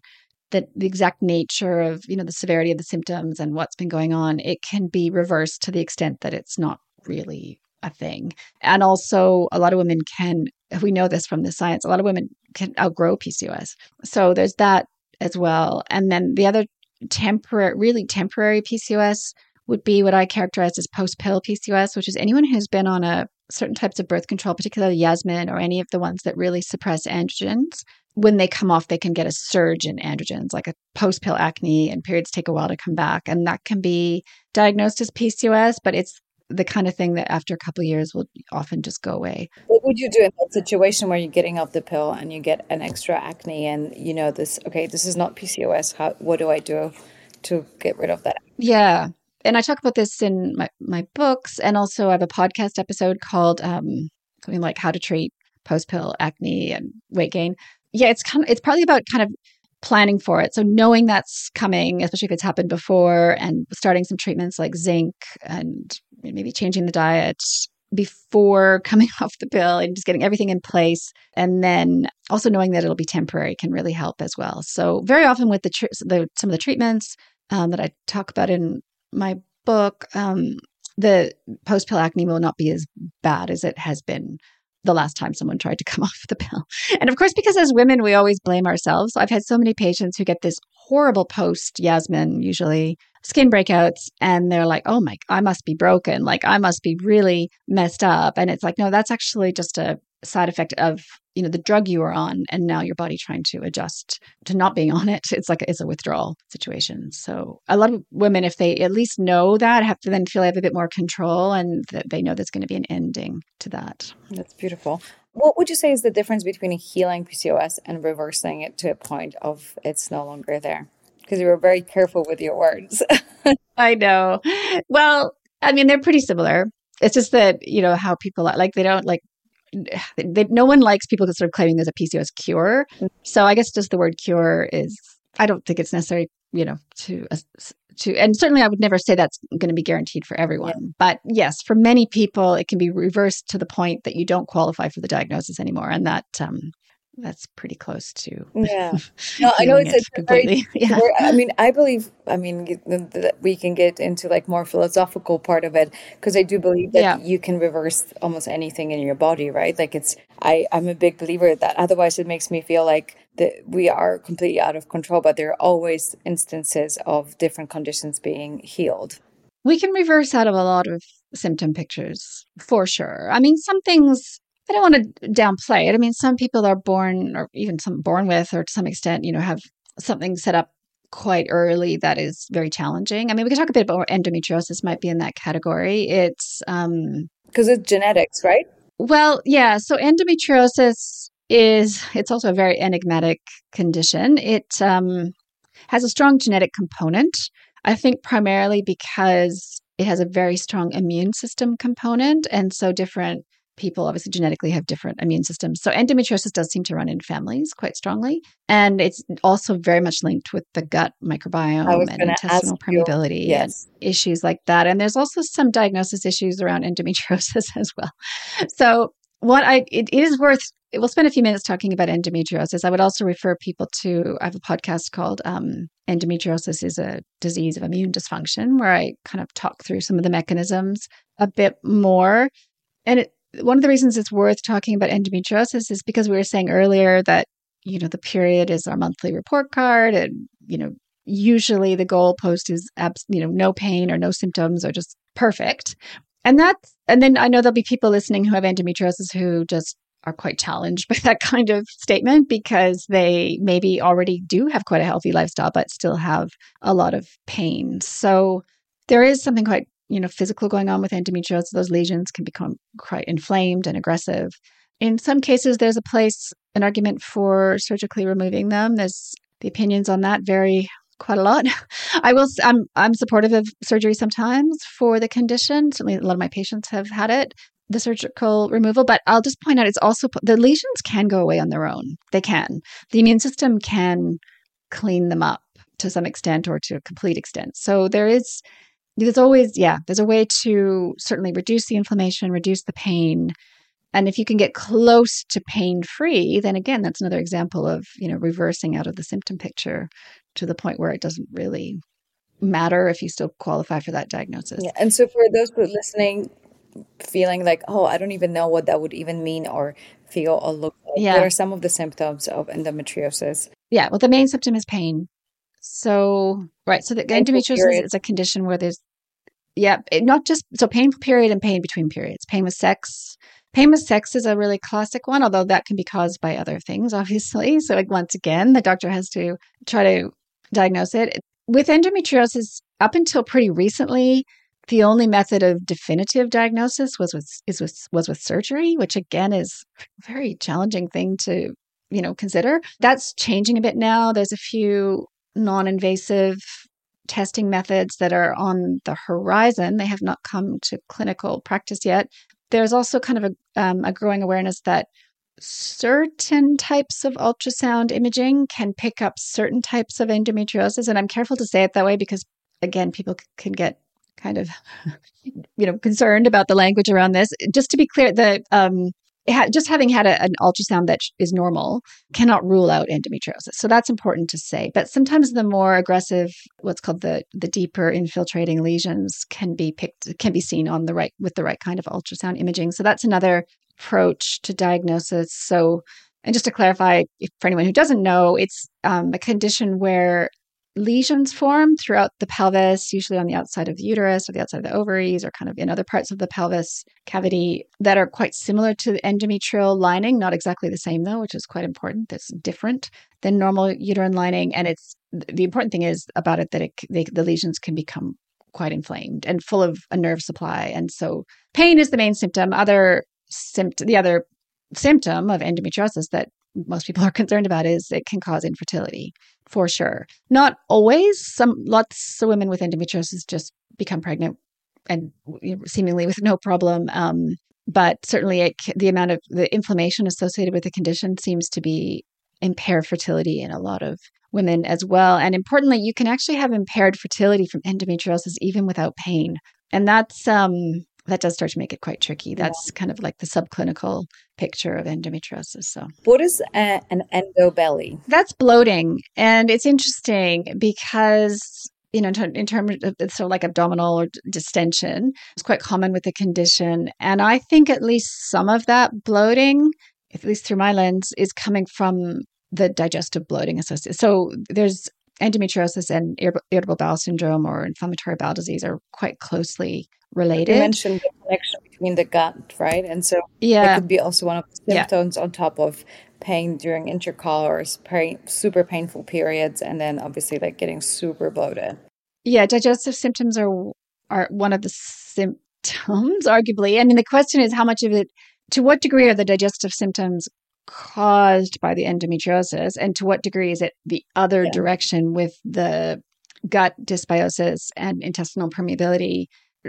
the, the exact nature of you know the severity of the symptoms and what's been going on it can be reversed to the extent that it's not really a thing. And also a lot of women can we know this from the science a lot of women can outgrow pcos so there's that as well. And then the other temporary really temporary pcos would be what i characterize as post pill pcos which is anyone who's been on a certain types of birth control particularly yasmin or any of the ones that really suppress androgens when they come off, they can get a surge in androgens, like a post pill acne, and periods take a while to come back. And that can be diagnosed as PCOS, but it's the kind of thing that after a couple years will often just go away. What would you do in that situation where you're getting off the pill and you get an extra acne and you know this, okay, this is not PCOS. How, what do I do to get rid of that? Yeah. And I talk about this in my, my books. And also I have a podcast episode called um, something like how to treat post pill acne and weight gain yeah, it's kind of, it's probably about kind of planning for it. So knowing that's coming, especially if it's happened before, and starting some treatments like zinc and maybe changing the diet before coming off the pill and just getting everything in place and then also knowing that it'll be temporary can really help as well so very often with the, tr- the some of the treatments um, that i talk about in my book um, the post pill acne will not be as bad as it has been the last time someone tried to come off the pill. And of course, because as women, we always blame ourselves. I've had so many patients who get this horrible post Yasmin, usually skin breakouts, and they're like, oh my, I must be broken. Like, I must be really messed up. And it's like, no, that's actually just a side effect of you know the drug you were on and now your body trying to adjust to not being on it. It's like a, it's a withdrawal situation. So a lot of women if they at least know that have to then feel they have a bit more control and that they know there's going to be an ending to that. That's beautiful. What would you say is the difference between healing pcos and reversing it to a point of it's no longer there? Because you were very careful with your words. I know. Well i mean they're pretty similar. It's just that you know how people like they don't like they, no one likes people sort of claiming there's a PCOS cure. So I guess just the word cure is, I don't think it's necessary, you know, to, uh, to, and certainly I would never say that's going to be guaranteed for everyone. Yeah. But yes, for many people, it can be reversed to the point that you don't qualify for the diagnosis anymore. And that, um, that's pretty close to yeah. No i know it's, a completely. Very, yeah. i mean i believe i mean that we can get into like more philosophical part of it because i do believe that yeah. you can reverse almost anything in your body right? Like it's i i'm a big believer that. Otherwise it makes me feel like that we are completely out of control but there are always instances of different conditions being healed. We can reverse out of a lot of symptom pictures for sure. I mean some things I don't want to downplay it. I mean, some people are born, or even some born with, or to some extent, you know, have something set up quite early that is very challenging. I mean, we can talk a bit about endometriosis might be in that category. It's um because it's genetics, right? Well, yeah. So endometriosis is it's also a very enigmatic condition. It um, has a strong genetic component. I think primarily because it has a very strong immune system component, and so different people obviously genetically have different immune systems. So endometriosis does seem to run in families quite strongly. And it's also very much linked with the gut microbiome and intestinal permeability yes. and issues like that. And there's also some diagnosis issues around endometriosis as well. So what I it, it is worth we'll spend a few minutes talking about endometriosis. I would also refer people to I have a podcast called um, Endometriosis is a disease of immune dysfunction, where I kind of talk through some of the mechanisms a bit more. And it, one of the reasons it's worth talking about endometriosis is because we were saying earlier that you know the period is our monthly report card and you know usually the goalpost is abs- you know no pain or no symptoms or just perfect. And that's and then i know there'll be people listening who have endometriosis who just are quite challenged by that kind of statement because they maybe already do have quite a healthy lifestyle but still have a lot of pain. So there is something quite you know physical going on with endometriosis those lesions can become quite inflamed and aggressive in some cases there's a place an argument for surgically removing them there's the opinions on that vary quite a lot. I will. I'm I'm supportive of surgery sometimes for the condition. Certainly, a lot of my patients have had it, the surgical removal. But I'll just point out, it's also the lesions can go away on their own. They can. The immune system can clean them up to some extent or to a complete extent. So there is. There's always, yeah, there's a way to certainly reduce the inflammation, reduce the pain, and if you can get close to pain free then again that's another example of you know reversing out of the symptom picture to the point where it doesn't really matter if you still qualify for that diagnosis. Yeah. And so for those who are listening, feeling like, oh, I don't even know what that would even mean or feel or look like. Yeah. What are some of the symptoms of endometriosis? Yeah. Well, the main symptom is pain. So, right. So the endometriosis is a condition where there's, yeah, it, not just, so painful period and pain between periods, pain with sex. Pain with sex is a really classic one, although that can be caused by other things, obviously. So, like, once again, the doctor has to try to diagnose it. With endometriosis, up until pretty recently, the only method of definitive diagnosis was with is with was with surgery, which again is a very challenging thing to you know consider. That's changing a bit now. There's a few non-invasive testing methods that are on the horizon. They have not come to clinical practice yet. There's also kind of a, um, a growing awareness that certain types of ultrasound imaging can pick up certain types of endometriosis. And I'm careful to say it that way because, again, people can get kind of, you know, concerned about the language around this. Just to be clear, the um, just having had a, an ultrasound that is normal cannot rule out endometriosis. So that's important to say. But sometimes the more aggressive, what's called the the deeper infiltrating lesions, can be picked, can be seen on the right with the right kind of ultrasound imaging. So that's another approach to diagnosis. So, and just to clarify, if, for anyone who doesn't know, it's um, a condition where lesions form throughout the pelvis, usually on the outside of the uterus or the outside of the ovaries or kind of in other parts of the pelvis cavity that are quite similar to the endometrial lining, not exactly the same though, which is quite important. It's different than normal uterine lining. And it's the important thing is about it that it, they, the lesions can become quite inflamed and full of a nerve supply. And so pain is the main symptom. Other symptom, the other symptom of endometriosis that most people are concerned about is it can cause infertility for sure. Not always. Some lots of women with endometriosis just become pregnant and seemingly with no problem. Um, but certainly, it, the amount of the inflammation associated with the condition seems to be impair fertility in a lot of women as well. And importantly, you can actually have impaired fertility from endometriosis even without pain. And that's um, that does start to make it quite tricky. That's yeah. kind of like the subclinical picture of endometriosis. So, what is a, an endobelly? That's bloating, and it's interesting because you know, in terms of it's sort of like abdominal or distension, it's quite common with the condition. And I think at least some of that bloating, at least through my lens, is coming from the digestive bloating associated. So there's endometriosis and irritable bowel syndrome or inflammatory bowel disease are quite closely related. You mentioned the connection between the gut, right? And so yeah, that could be also one of the symptoms yeah. on top of pain during intercourse, pain, super painful periods, and then obviously like getting super bloated. Yeah, digestive symptoms are are one of the symptoms, arguably. I mean, the question is how much of it, to what degree are the digestive symptoms caused by the endometriosis, and to what degree is it the other yeah. direction with the gut dysbiosis and intestinal permeability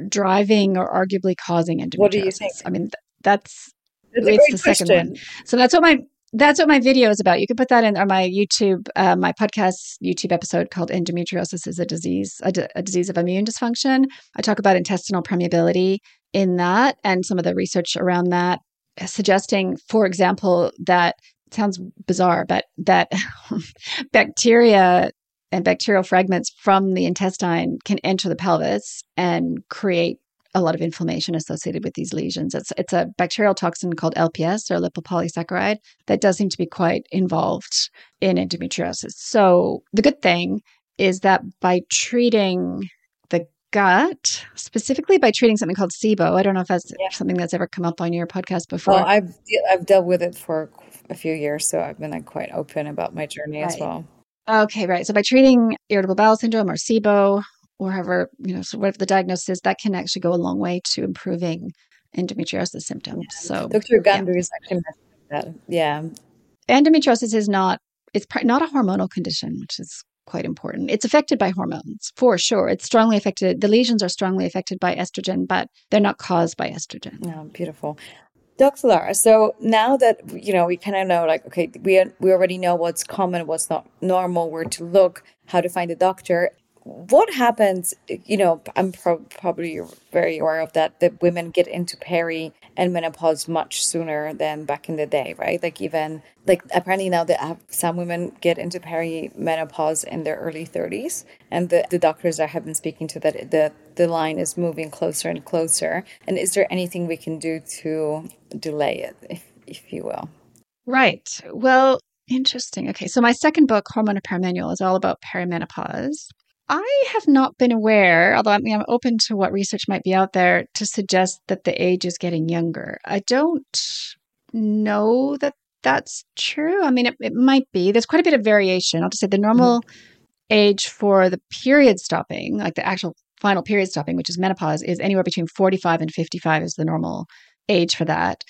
driving or arguably causing endometriosis? What do you think? I mean, that's, that's it's the question. second one. So that's what my that's what my video is about. You can put that in or my YouTube, uh, my podcast YouTube episode called "Endometriosis is a disease, a, d- a disease of immune dysfunction." I talk about intestinal permeability in that and some of the research around that, suggesting, for example, that sounds bizarre, but that bacteria and bacterial fragments from the intestine can enter the pelvis and create a lot of inflammation associated with these lesions. It's it's a bacterial toxin called LPS or lipopolysaccharide that does seem to be quite involved in endometriosis. So the good thing is that by treating the gut, specifically by treating something called SIBO, I don't know if that's yeah. something that's ever come up on your podcast before. Well, I've I've dealt with it for a few years, so I've been like quite open about my journey right. as well. Okay, right. So by treating irritable bowel syndrome or SIBO, or however, you know, so whatever the diagnosis is, that can actually go a long way to improving endometriosis symptoms. Yeah. So Dr. Gundry is actually that. Yeah. Endometriosis is not it's not a hormonal condition, which is quite important. It's affected by hormones for sure. It's strongly affected. The lesions are strongly affected by estrogen, but they're not caused by estrogen. Oh, beautiful. Dr. Lara, so now that you know we kind of know, like, okay, we we already know what's common, what's not normal, where to look, how to find a doctor what happens you know i'm pro- probably very aware of that that women get into peri and menopause much sooner than back in the day right like even like apparently now that some women get into peri menopause in their early 30s and the, the doctors i have been speaking to that the the line is moving closer and closer and is there anything we can do to delay it if if you will right well Interesting. Okay, so my second book, Hormone Repair Manual, is all about perimenopause. I have not been aware, although I mean, I'm open to what research might be out there to suggest that the age is getting younger. I don't know that that's true. I mean, it, it might be. There's quite a bit of variation. I'll just say the normal mm-hmm. age for the period stopping, like the actual final period stopping, which is menopause, is anywhere between 45 and 55 is the normal age for that.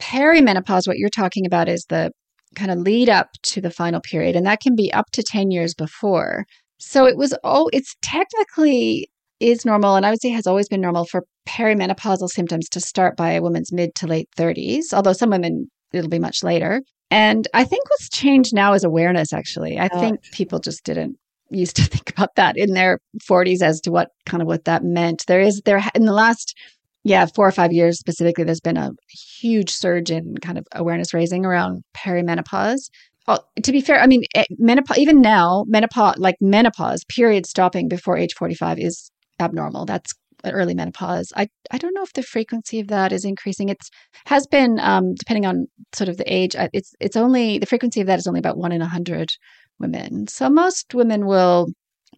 Perimenopause, what you're talking about is the kind of lead up to the final period, and that can be up to 10 years before. So it was, oh, it's technically is normal, and I would say has always been normal for perimenopausal symptoms to start by a woman's mid to late 30s, although some women it'll be much later. And I think what's changed now is awareness, actually. I oh. think people just didn't used to think about that in their 40s as to what kind of what that meant. There is, there in the last, yeah, four or five years specifically, there's been a huge surge in kind of awareness raising around perimenopause. Oh, to be fair, I mean, eh, menopause, even now, menopause, like menopause, period stopping before age 45 is abnormal. That's early menopause. I, I don't know if the frequency of that is increasing. It's has been, um, depending on sort of the age, uh, it's, it's only, the frequency of that is only about one in a hundred women. So most women will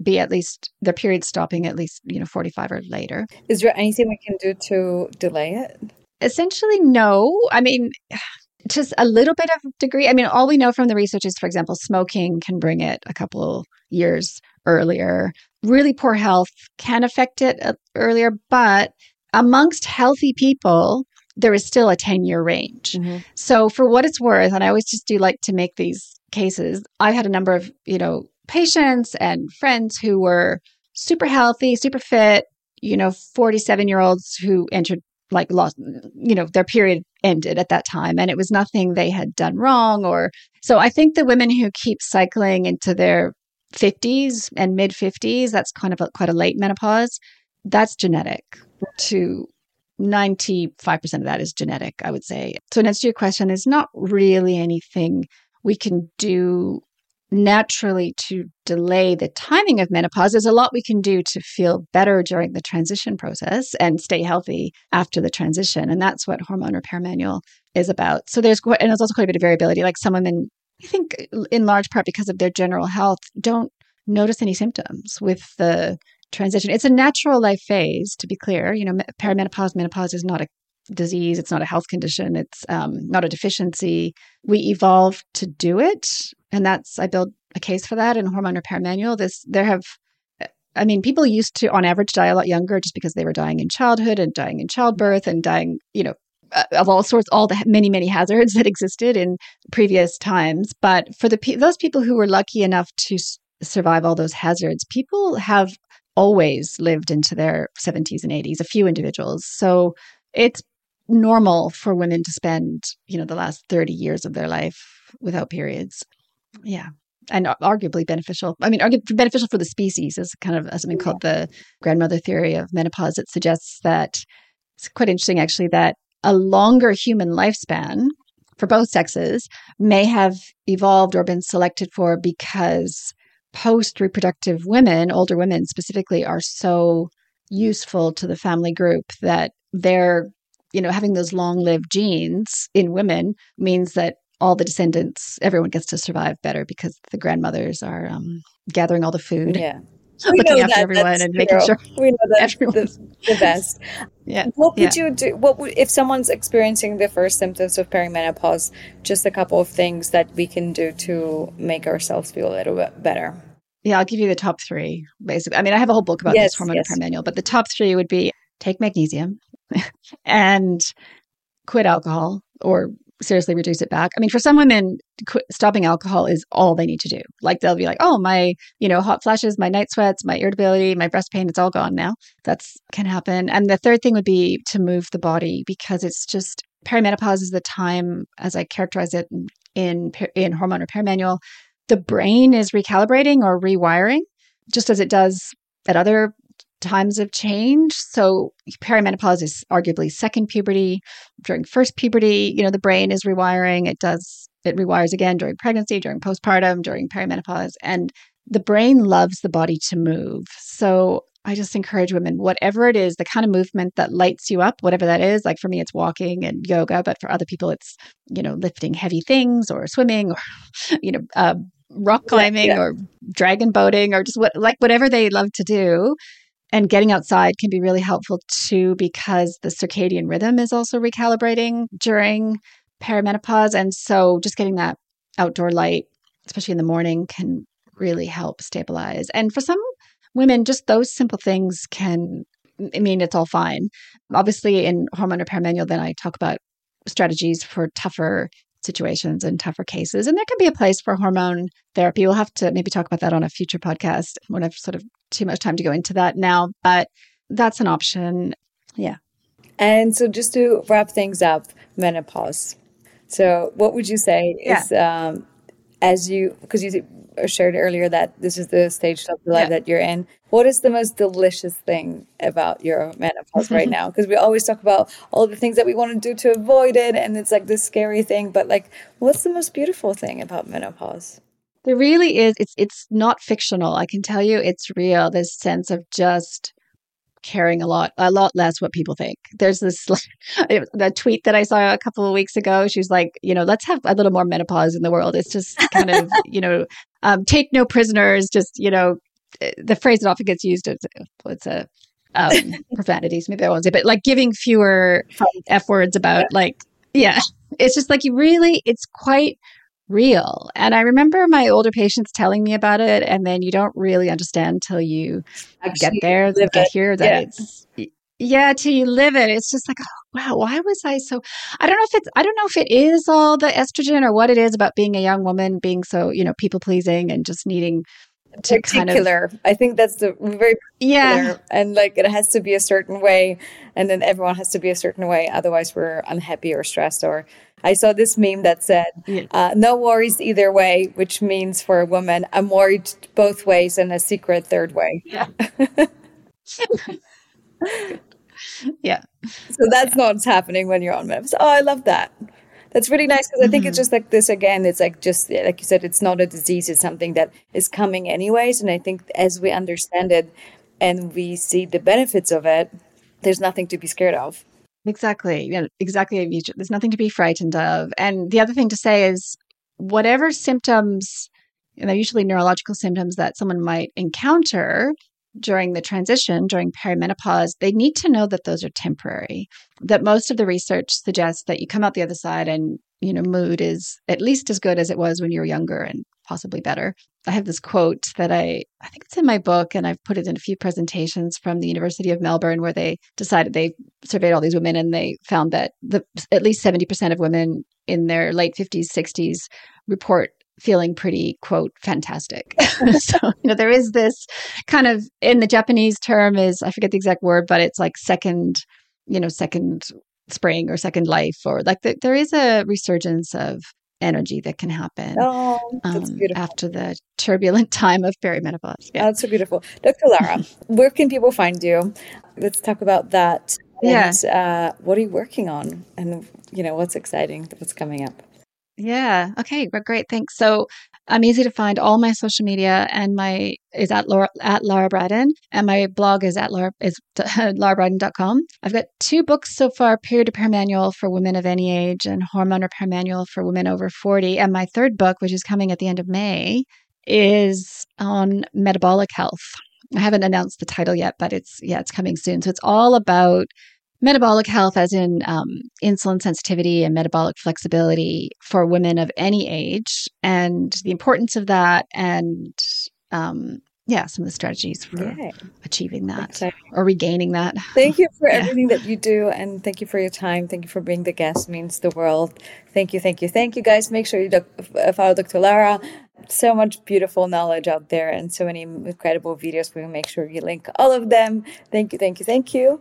be at least their period stopping at least, you know, 45 or later. Is there anything we can do to delay it? Essentially, no. I mean, just a little bit of degree. I mean, all we know from the research is, for example, smoking can bring it a couple years earlier. Really poor health can affect it uh, earlier, but amongst healthy people, there is still a 10 year range. Mm-hmm. So, for what it's worth, and I always just do like to make these cases, I've had a number of, you know, patients and friends who were super healthy, super fit, you know, 47 year olds who entered like lost you know their period ended at that time and it was nothing they had done wrong or so i think the women who keep cycling into their 50s and mid 50s that's kind of a, quite a late menopause that's genetic. To 95% of that is genetic i would say. So in answer to your question there's not really anything we can do naturally to delay the timing of menopause. There's a lot we can do to feel better during the transition process and stay healthy after the transition. And that's what Hormone Repair Manual is about. So there's and there's also quite a bit of variability. Like some women, I think in large part because of their general health, don't notice any symptoms with the transition. It's a natural life phase, to be clear. You know, perimenopause, menopause is not a disease. It's not a health condition. It's um, not a deficiency. We evolved to do it, and that's I build a case for that in Hormone Repair Manual. This there have, I mean, people used to on average die a lot younger just because they were dying in childhood and dying in childbirth and dying, you know, uh, of all sorts, all the many many hazards that existed in previous times. But for the those people who were lucky enough to survive all those hazards, people have always lived into their 70s and 80s. A few individuals, so it's normal for women to spend, you know, the last 30 years of their life without periods. Yeah. And arguably beneficial. I mean, arguably beneficial for the species is kind of uh, something called the grandmother theory of menopause. It suggests that it's quite interesting, actually, that a longer human lifespan for both sexes may have evolved or been selected for because post reproductive women, older women specifically, are so useful to the family group that their you know, having those long lived genes in women means that all the descendants, everyone gets to survive better because the grandmothers are um, gathering all the food. Yeah. looking after everyone and making sure we know that's the, the, best. yeah. What would yeah. you do? What would, if someone's experiencing the first symptoms of perimenopause? Just a couple of things that we can do to make ourselves feel a little bit better. Yeah, I'll give you the top three. Basically, I mean, I have a whole book about yes, this hormone yes. Repair Manual, but the top three would be take magnesium and quit alcohol or seriously reduce it back. I mean, for some women, quit, stopping alcohol is all they need to do. Like they'll be like, "Oh, my, you know, hot flashes, my night sweats, my irritability, my breast pain, it's all gone now." That's can happen. And the third thing would be to move the body because it's just perimenopause is the time as I characterize it in in hormone repair manual, the brain is recalibrating or rewiring just as it does at other times of change. So perimenopause is arguably second puberty. During first puberty, you know, the brain is rewiring. It does it rewires again during pregnancy, during postpartum, during perimenopause. And the brain loves the body to move. So I just encourage women, whatever it is, the kind of movement that lights you up, whatever that is. Like for me, it's walking and yoga, but for other people, it's, you know, lifting heavy things or swimming or, you know, uh, rock climbing yeah. or dragon boating or just what, like whatever they love to do and getting outside can be really helpful too because the circadian rhythm is also recalibrating during perimenopause and so just getting that outdoor light especially in the morning can really help stabilize. And for some women just those simple things can i mean it's all fine. Obviously in Hormone Repair Manual then i talk about strategies for tougher situations and tougher cases. And there can be a place for hormone therapy. We'll have to maybe talk about that on a future podcast. I don't have sort of too much time to go into that now, but that's an option. Yeah. And so just to wrap things up, menopause. So what would you say Yeah. is um, as you because you shared earlier that this is the stage of the life Yeah. that you're in. What is the most delicious thing about your menopause right now? Because we always talk about all the things that we want to do to avoid it, and it's like this scary thing. But like, what's the most beautiful thing about menopause? There really is. It's it's not fictional. I can tell you, it's real. This sense of just caring a lot, a lot less what people think. There's this like, the tweet that I saw a couple of weeks ago. She's like, you know, let's have a little more menopause in the world. It's just kind of, you know, um, take no prisoners. Just you know, the phrase that often gets used is what's a um, profanities. Maybe I won't say, but like giving fewer f words about like, yeah, it's just like you really, it's quite real. And I remember my older patients telling me about it, and then you don't really understand till you get there, live get it. here that Yeah. it's yeah, till you live it. It's just like, oh, wow, why was I so? I don't know if it's, I don't know if it is all the estrogen or what it is about being a young woman, being so, you know, people pleasing and just needing to kind of, particular. I think that's the very yeah, and like it has to be a certain way, and then everyone has to be a certain way. Otherwise, we're unhappy or stressed. Or I saw this meme that said, Yeah. uh, "No worries either way," which means for a woman, I'm worried both ways and a secret third way. yeah, yeah. So that's not what's happening when you're on menopause. Oh, I love that. That's really nice because I think it's just like this again. It's like just like you said, it's not a disease. It's something that is coming anyways. And I think as we understand it and we see the benefits of it, there's nothing to be scared of. Exactly. Yeah, exactly. There's nothing to be frightened of. And the other thing to say is whatever symptoms, and they're usually neurological symptoms that someone might encounter during the transition, during perimenopause, they need to know that those are temporary. That most of the research suggests that you come out the other side and, you know, mood is at least as good as it was when you were younger and possibly better. I have this quote that I I think it's in my book and I've put it in a few presentations from the University of Melbourne where they decided they surveyed all these women and they found that the at least 70% of women in their late 50s 60s report feeling pretty quote fantastic so you know there is this kind of in the japanese term is i forget the exact word but it's like second you know second spring or second life or like the, there is a resurgence of energy that can happen Oh, um, after the turbulent time of perimenopause yeah That's so beautiful. Dr. Lara, where can people find you? Let's talk about that. Yeah. And uh, what are you working on? And, you know, what's exciting? What's coming up? Yeah. Okay. Well, great. Thanks. So I'm easy to find. All my social media and my is at Laura at Lara Briden, and my blog is at Laura is larabriden.com. I've got two books so far: Period Repair Manual for Women of Any Age and Hormone Repair Manual for Women Over 40. And my third book, which is coming at the end of May, is on metabolic health. I haven't announced the title yet, but it's yeah, it's coming soon. So it's all about metabolic health, as in um, insulin sensitivity and metabolic flexibility for women of any age, and the importance of that, and um, yeah, some of the strategies for achieving that or regaining that. Thank you for yeah. everything that you do, and thank you for your time. Thank you for being the guest. Means the world. Thank you, thank you, thank you, guys. Make sure you follow Dr. Lara so much beautiful knowledge out there and so many incredible videos. We will make sure you link all of them. Thank you, thank you, thank you.